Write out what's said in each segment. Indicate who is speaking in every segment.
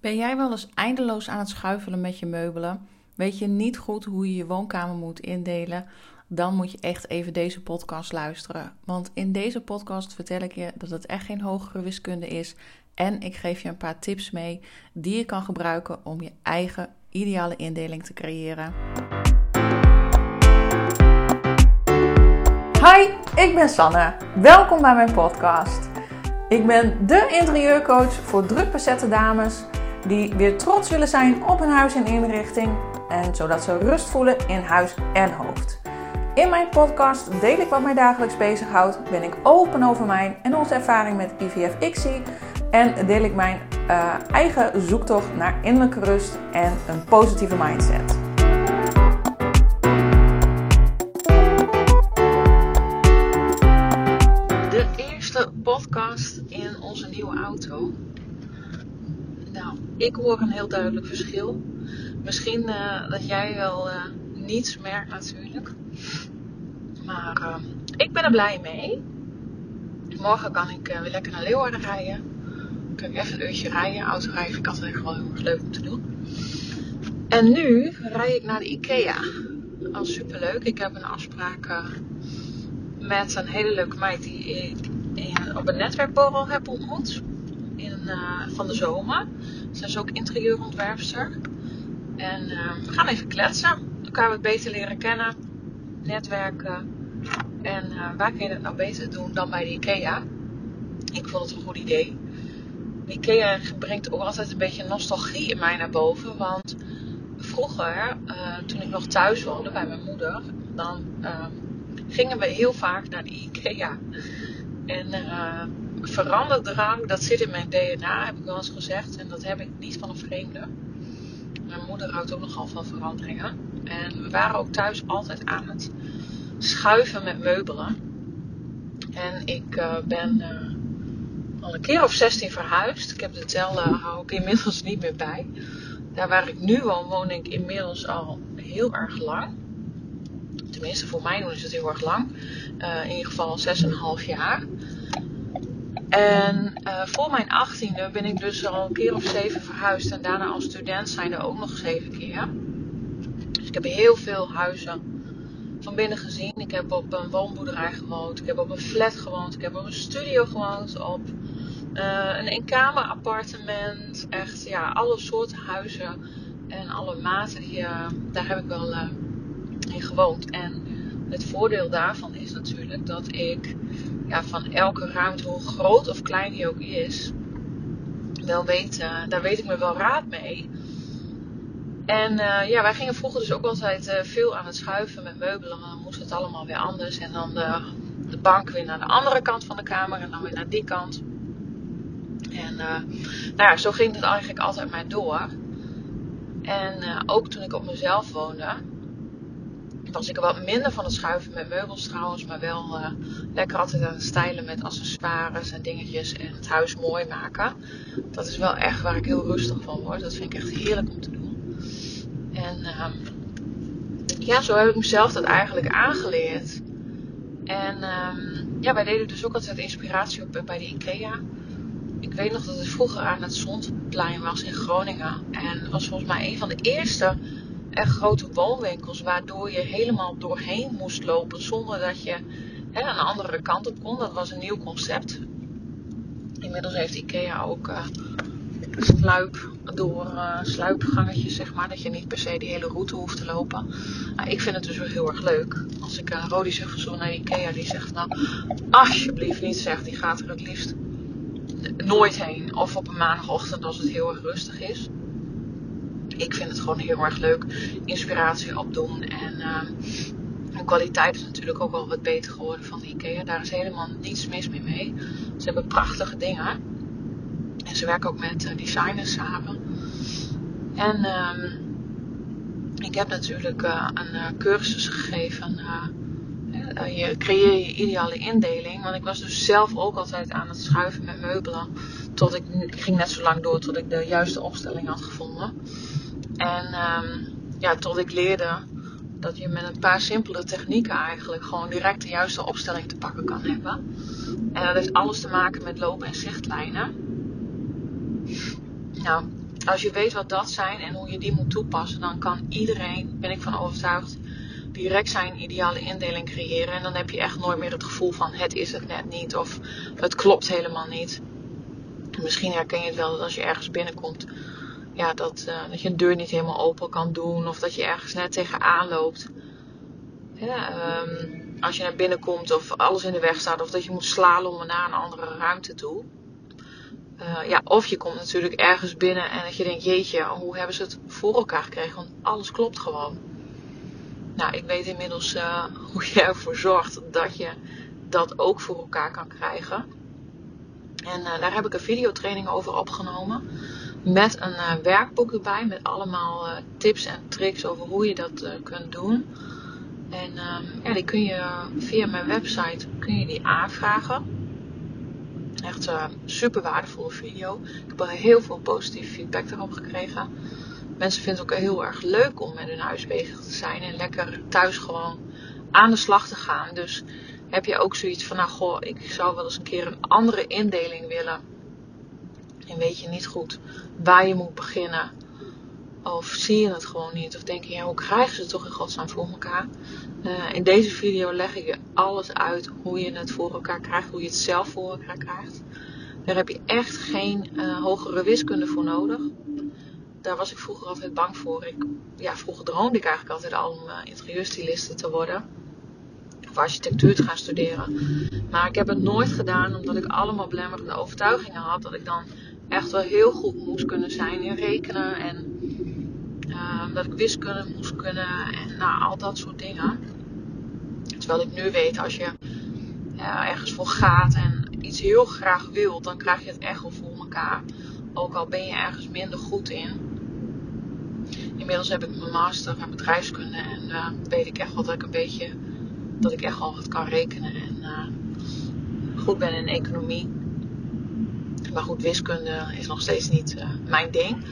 Speaker 1: Ben jij wel eens eindeloos aan het schuifelen met je meubelen? Weet je niet goed hoe je je woonkamer moet indelen? Dan moet je echt even deze podcast luisteren. Want in deze podcast vertel ik je dat het echt geen hogere wiskunde is. En ik geef je een paar tips mee die je kan gebruiken om je eigen ideale indeling te creëren. Hi, ik ben Sanne. Welkom bij mijn podcast. Ik ben de interieurcoach voor druk bezette dames die weer trots willen zijn op hun huis en inrichting en zodat ze rust voelen in huis en hoofd. In mijn podcast deel ik wat mij dagelijks bezighoudt, ben ik open over mijn en onze ervaring met IVF-ICSI en deel ik mijn uh, eigen zoektocht naar innerlijke rust en een positieve mindset. De eerste podcast in onze nieuwe auto. Nou, ik hoor een heel duidelijk verschil. Misschien uh, dat jij wel uh, niets merkt natuurlijk. Maar uh, ik ben er blij mee. Morgen kan ik weer lekker naar Leeuwarden rijden. Dan kan ik even een uurtje rijden. Autorijden vind ik altijd gewoon heel erg leuk om te doen. En nu rijd ik naar de IKEA. Al superleuk. Ik heb een afspraak met een hele leuke meid die ik op een netwerkborrel heb ontmoet. In, van de zomer. Zij is ook interieurontwerpster. En uh, we gaan even kletsen. Elkaar wat beter leren kennen. Netwerken. En uh, waar kun je dat nou beter doen dan bij de IKEA? Ik vond het een goed idee. De IKEA brengt ook altijd een beetje nostalgie in mij naar boven. Want vroeger, uh, toen ik nog thuis woonde bij mijn moeder, dan gingen we heel vaak naar de IKEA. En veranderdrang, dat zit in mijn DNA, heb ik wel eens gezegd. En dat heb ik niet van een vreemde. Mijn moeder houdt ook nogal van veranderingen. En we waren ook thuis altijd aan het schuiven met meubelen. En ik uh, ben uh, al een keer of 16 verhuisd. Ik heb de tel uh, hou ik inmiddels niet meer bij. Daar waar ik nu woon, woon ik inmiddels al heel erg lang. Tenminste, voor mij is het heel erg lang. in ieder geval 6,5 jaar. En uh, voor mijn achttiende ben ik dus al een keer of zeven verhuisd. En daarna als student zijn er ook nog zeven keer. Dus ik heb heel veel huizen van binnen gezien. Ik heb op een woonboerderij gewoond. Ik heb op een flat gewoond. Ik heb op een studio gewoond. Op uh, een eenkamer appartement. Echt, ja, alle soorten huizen. En alle maten, uh, daar heb ik wel uh, in gewoond. En het voordeel daarvan is natuurlijk dat ik ja, van elke ruimte, hoe groot of klein die ook is, wel weet, uh, daar weet ik me wel raad mee. En uh, ja, wij gingen vroeger dus ook altijd uh, veel aan het schuiven met meubelen. Maar dan moest het allemaal weer anders. En dan de, de, bank weer naar de andere kant van de kamer en dan weer naar die kant. En nou ja, zo ging het eigenlijk altijd maar door. En ook toen ik op mezelf woonde, was ik wat minder van het schuiven met meubels trouwens, maar wel uh, lekker altijd aan het stijlen met accessoires en dingetjes en het huis mooi maken. Dat is wel echt waar ik heel rustig van word. Dat vind ik echt heerlijk om te doen. En uh, ja, zo heb ik mezelf dat eigenlijk aangeleerd. En uh, ja, wij deden dus ook altijd inspiratie op bij de IKEA. Ik weet nog dat het vroeger aan het Zondplein was in Groningen. En was volgens mij een van de eerste echt grote woonwinkels, waardoor je helemaal doorheen moest lopen zonder dat je hè, aan de andere kant op kon. Dat was een nieuw concept. Inmiddels heeft IKEA ook uh, sluip door uh, sluipgangetjes, zeg maar. Dat je niet per se die hele route hoeft te lopen. Nou, ik vind het dus wel heel erg leuk. Als ik een uh, Rodi zeg zo naar IKEA, die zegt nou, alsjeblieft niet, zegt die gaat er het liefst nooit heen. Of op een maandagochtend als het heel erg rustig is ik vind het gewoon heel erg leuk. Inspiratie opdoen. En uh, de kwaliteit is natuurlijk ook wel wat beter geworden van IKEA. Daar is helemaal niets mis mee mee. Ze hebben prachtige dingen. En ze werken ook met uh, designers samen. En uh, ik heb natuurlijk uh, een cursus gegeven. je creëer je ideale indeling. Want ik was dus zelf ook altijd aan het schuiven met meubelen. Tot ik, ik ging net zo lang door tot ik de juiste opstelling had gevonden. En um, ja, tot ik leerde dat je met een paar simpele technieken eigenlijk gewoon direct de juiste opstelling te pakken kan hebben. En dat heeft alles te maken met lopen en zichtlijnen. Nou, als je weet wat dat zijn en hoe je die moet toepassen, dan kan iedereen, ben ik van overtuigd, direct zijn ideale indeling creëren. En dan heb je echt nooit meer het gevoel van het is het net niet of het klopt helemaal niet. Misschien herken je het wel dat als je ergens binnenkomt, ja, dat, uh, dat je een deur niet helemaal open kan doen of dat je ergens net tegenaan loopt. Ja, um, als je naar binnen komt of alles in de weg staat of dat je moet slalommen naar een andere ruimte toe. Uh, ja, of je komt natuurlijk ergens binnen en dat je denkt, jeetje, hoe hebben ze het voor elkaar gekregen? Want alles klopt gewoon. Nou, ik weet inmiddels uh, hoe je ervoor zorgt dat je dat ook voor elkaar kan krijgen. En daar heb ik een videotraining over opgenomen. Met een uh, werkboek erbij. Met allemaal tips en tricks over hoe je dat kunt doen. En ehm, ja, die kun je via mijn website kun je die aanvragen. Echt super waardevolle video. Ik heb al heel veel positieve feedback erop gekregen mensen vinden het ook heel erg leuk om met hun huis bezig te zijn en lekker thuis gewoon aan de slag te gaan. Dus heb je ook zoiets van, nou goh, ik zou wel eens een keer een andere indeling willen. En weet je niet goed waar je moet beginnen. Of zie je het gewoon niet. Of denk je, ja, hoe krijgen ze het toch in godsnaam voor elkaar? Uh, in deze video leg ik je alles uit hoe je het voor elkaar krijgt. Hoe je het zelf voor elkaar krijgt. Daar heb je echt geen uh, hogere wiskunde voor nodig daar was ik vroeger altijd bang voor. Ik, ja, vroeger droomde ik eigenlijk altijd al om uh, interieurstyliste te worden. Of architectuur te gaan studeren. Maar ik heb het nooit gedaan omdat ik allemaal belemmerende overtuigingen had. Dat ik dan echt wel heel goed moest kunnen zijn in rekenen. En uh, dat ik wiskunde moest kunnen. En nou, al dat soort dingen. Terwijl ik nu weet, als je uh, ergens voor gaat en iets heel graag wilt, dan krijg je het echt wel voor elkaar. Ook al ben je ergens minder goed in. Inmiddels heb ik mijn master aan bedrijfskunde en uh, weet ik echt wel dat ik een beetje, dat ik echt wel wat kan rekenen en uh, goed ben in economie. Maar goed, wiskunde is nog steeds niet uh, mijn ding.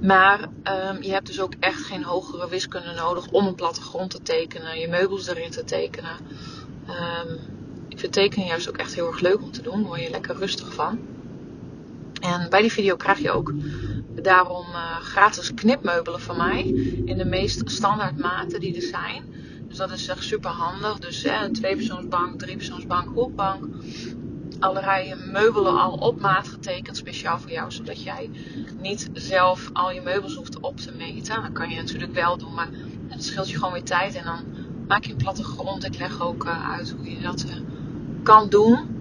Speaker 1: Maar um, je hebt dus ook echt geen hogere wiskunde nodig om een plattegrond te tekenen, je meubels erin te tekenen. Um, ik vind tekenen juist ook echt heel erg leuk om te doen, daar word je lekker rustig van. En bij die video krijg je ook daarom uh, gratis knipmeubelen van mij. In de meest standaard maten die er zijn. Dus dat is echt super handig. Dus eh, een tweepersoonsbank, driepersoonsbank, hoekbank. Allerlei meubelen al op maat getekend, speciaal voor jou. Zodat jij niet zelf al je meubels hoeft op te meten. Dat kan je natuurlijk wel doen, maar het scheelt je gewoon weer tijd. En dan maak je een platte grond. Ik leg ook uh, uit hoe je dat uh, kan doen.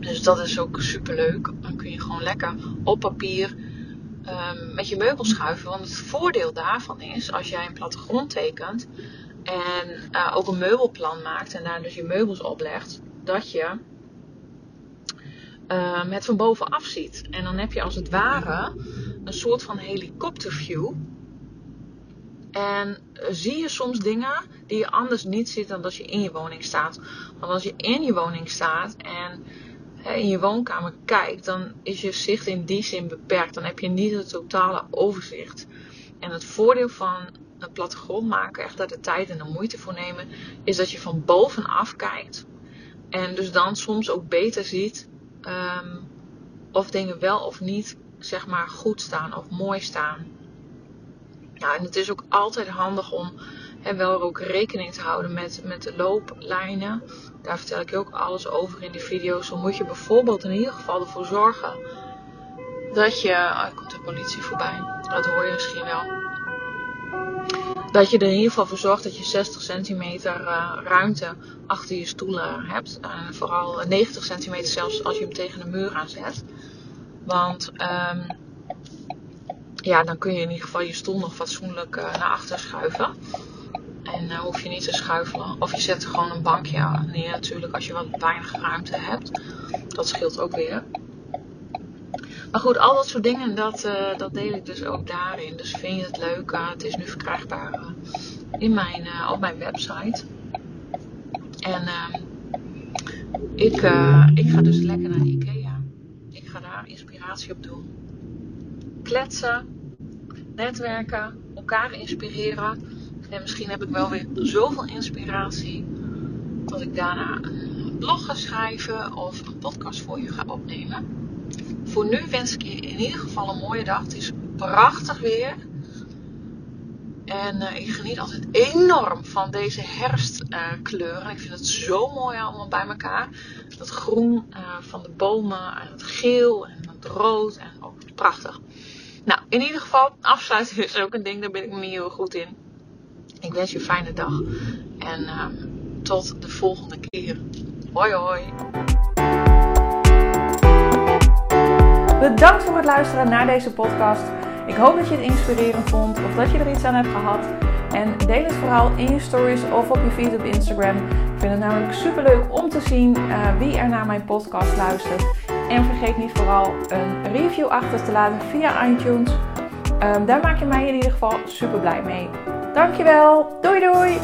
Speaker 1: Dus dat is ook super leuk. Dan kun je gewoon lekker op papier um, met je meubels schuiven. Want het voordeel daarvan is, als jij een plattegrond tekent en uh, ook een meubelplan maakt en daar dus je meubels oplegt, dat je uh, het van bovenaf ziet. En dan heb je als het ware een soort van helikopterview. En zie je soms dingen die je anders niet ziet dan als je in je woning staat. Want als je in je woning staat en in je woonkamer kijkt, dan is je zicht in die zin beperkt. Dan heb je niet het totale overzicht. En het voordeel van een plattegrond maken, echt daar de tijd en de moeite voor nemen, is dat je van bovenaf kijkt. En dus dan soms ook beter ziet um, of dingen wel of niet, zeg maar, goed staan of mooi staan. Ja, en het is ook altijd handig om en wel ook rekening te houden met, met de looplijnen. Daar vertel ik je ook alles over in die video's. Dan moet je bijvoorbeeld in ieder geval ervoor zorgen dat je. Oh, komt de politie voorbij. Dat hoor je misschien wel. Dat je er in ieder geval voor zorgt dat je 60 centimeter uh, ruimte achter je stoelen hebt. En vooral 90 centimeter zelfs als je hem tegen de muur aanzet. Want um, ja, dan kun je in ieder geval je stoel nog fatsoenlijk naar achter schuiven. En uh, hoef je niet te schuifelen. Of je zet er gewoon een bankje neer natuurlijk als je wat weinig ruimte hebt. Dat scheelt ook weer. Maar goed, al dat soort dingen, dat, uh, dat deel ik dus ook daarin. Dus vind je het leuk? Uh, het is nu verkrijgbaar in mijn, op mijn website. En ehm, ik, ik ga dus lekker naar Ikea. Ik ga daar inspiratie op doen. Kletsen, netwerken, elkaar inspireren en misschien heb ik wel weer zoveel inspiratie dat ik daarna een blog ga schrijven of een podcast voor je ga opnemen. Voor nu wens ik je in ieder geval een mooie dag. Het is prachtig weer. En uh, ik geniet altijd enorm van deze herfstkleuren. Ik vind het zo mooi allemaal bij elkaar. Dat groen uh, van de bomen en het geel en het rood en ook prachtig. Nou, in ieder geval, afsluiten is ook een ding, daar ben ik me heel goed in. Ik wens je een fijne dag en ehm, tot de volgende keer. Hoi hoi.
Speaker 2: Bedankt voor het luisteren naar deze podcast. Ik hoop dat je het inspirerend vond of dat je er iets aan hebt gehad. En deel het vooral in je stories of op je feed op Instagram. Ik vind het namelijk super leuk om te zien uh, wie er naar mijn podcast luistert. En vergeet niet vooral een review achter te laten via iTunes. Um, daar maak je mij in ieder geval super blij mee. Dankjewel. Doei doei.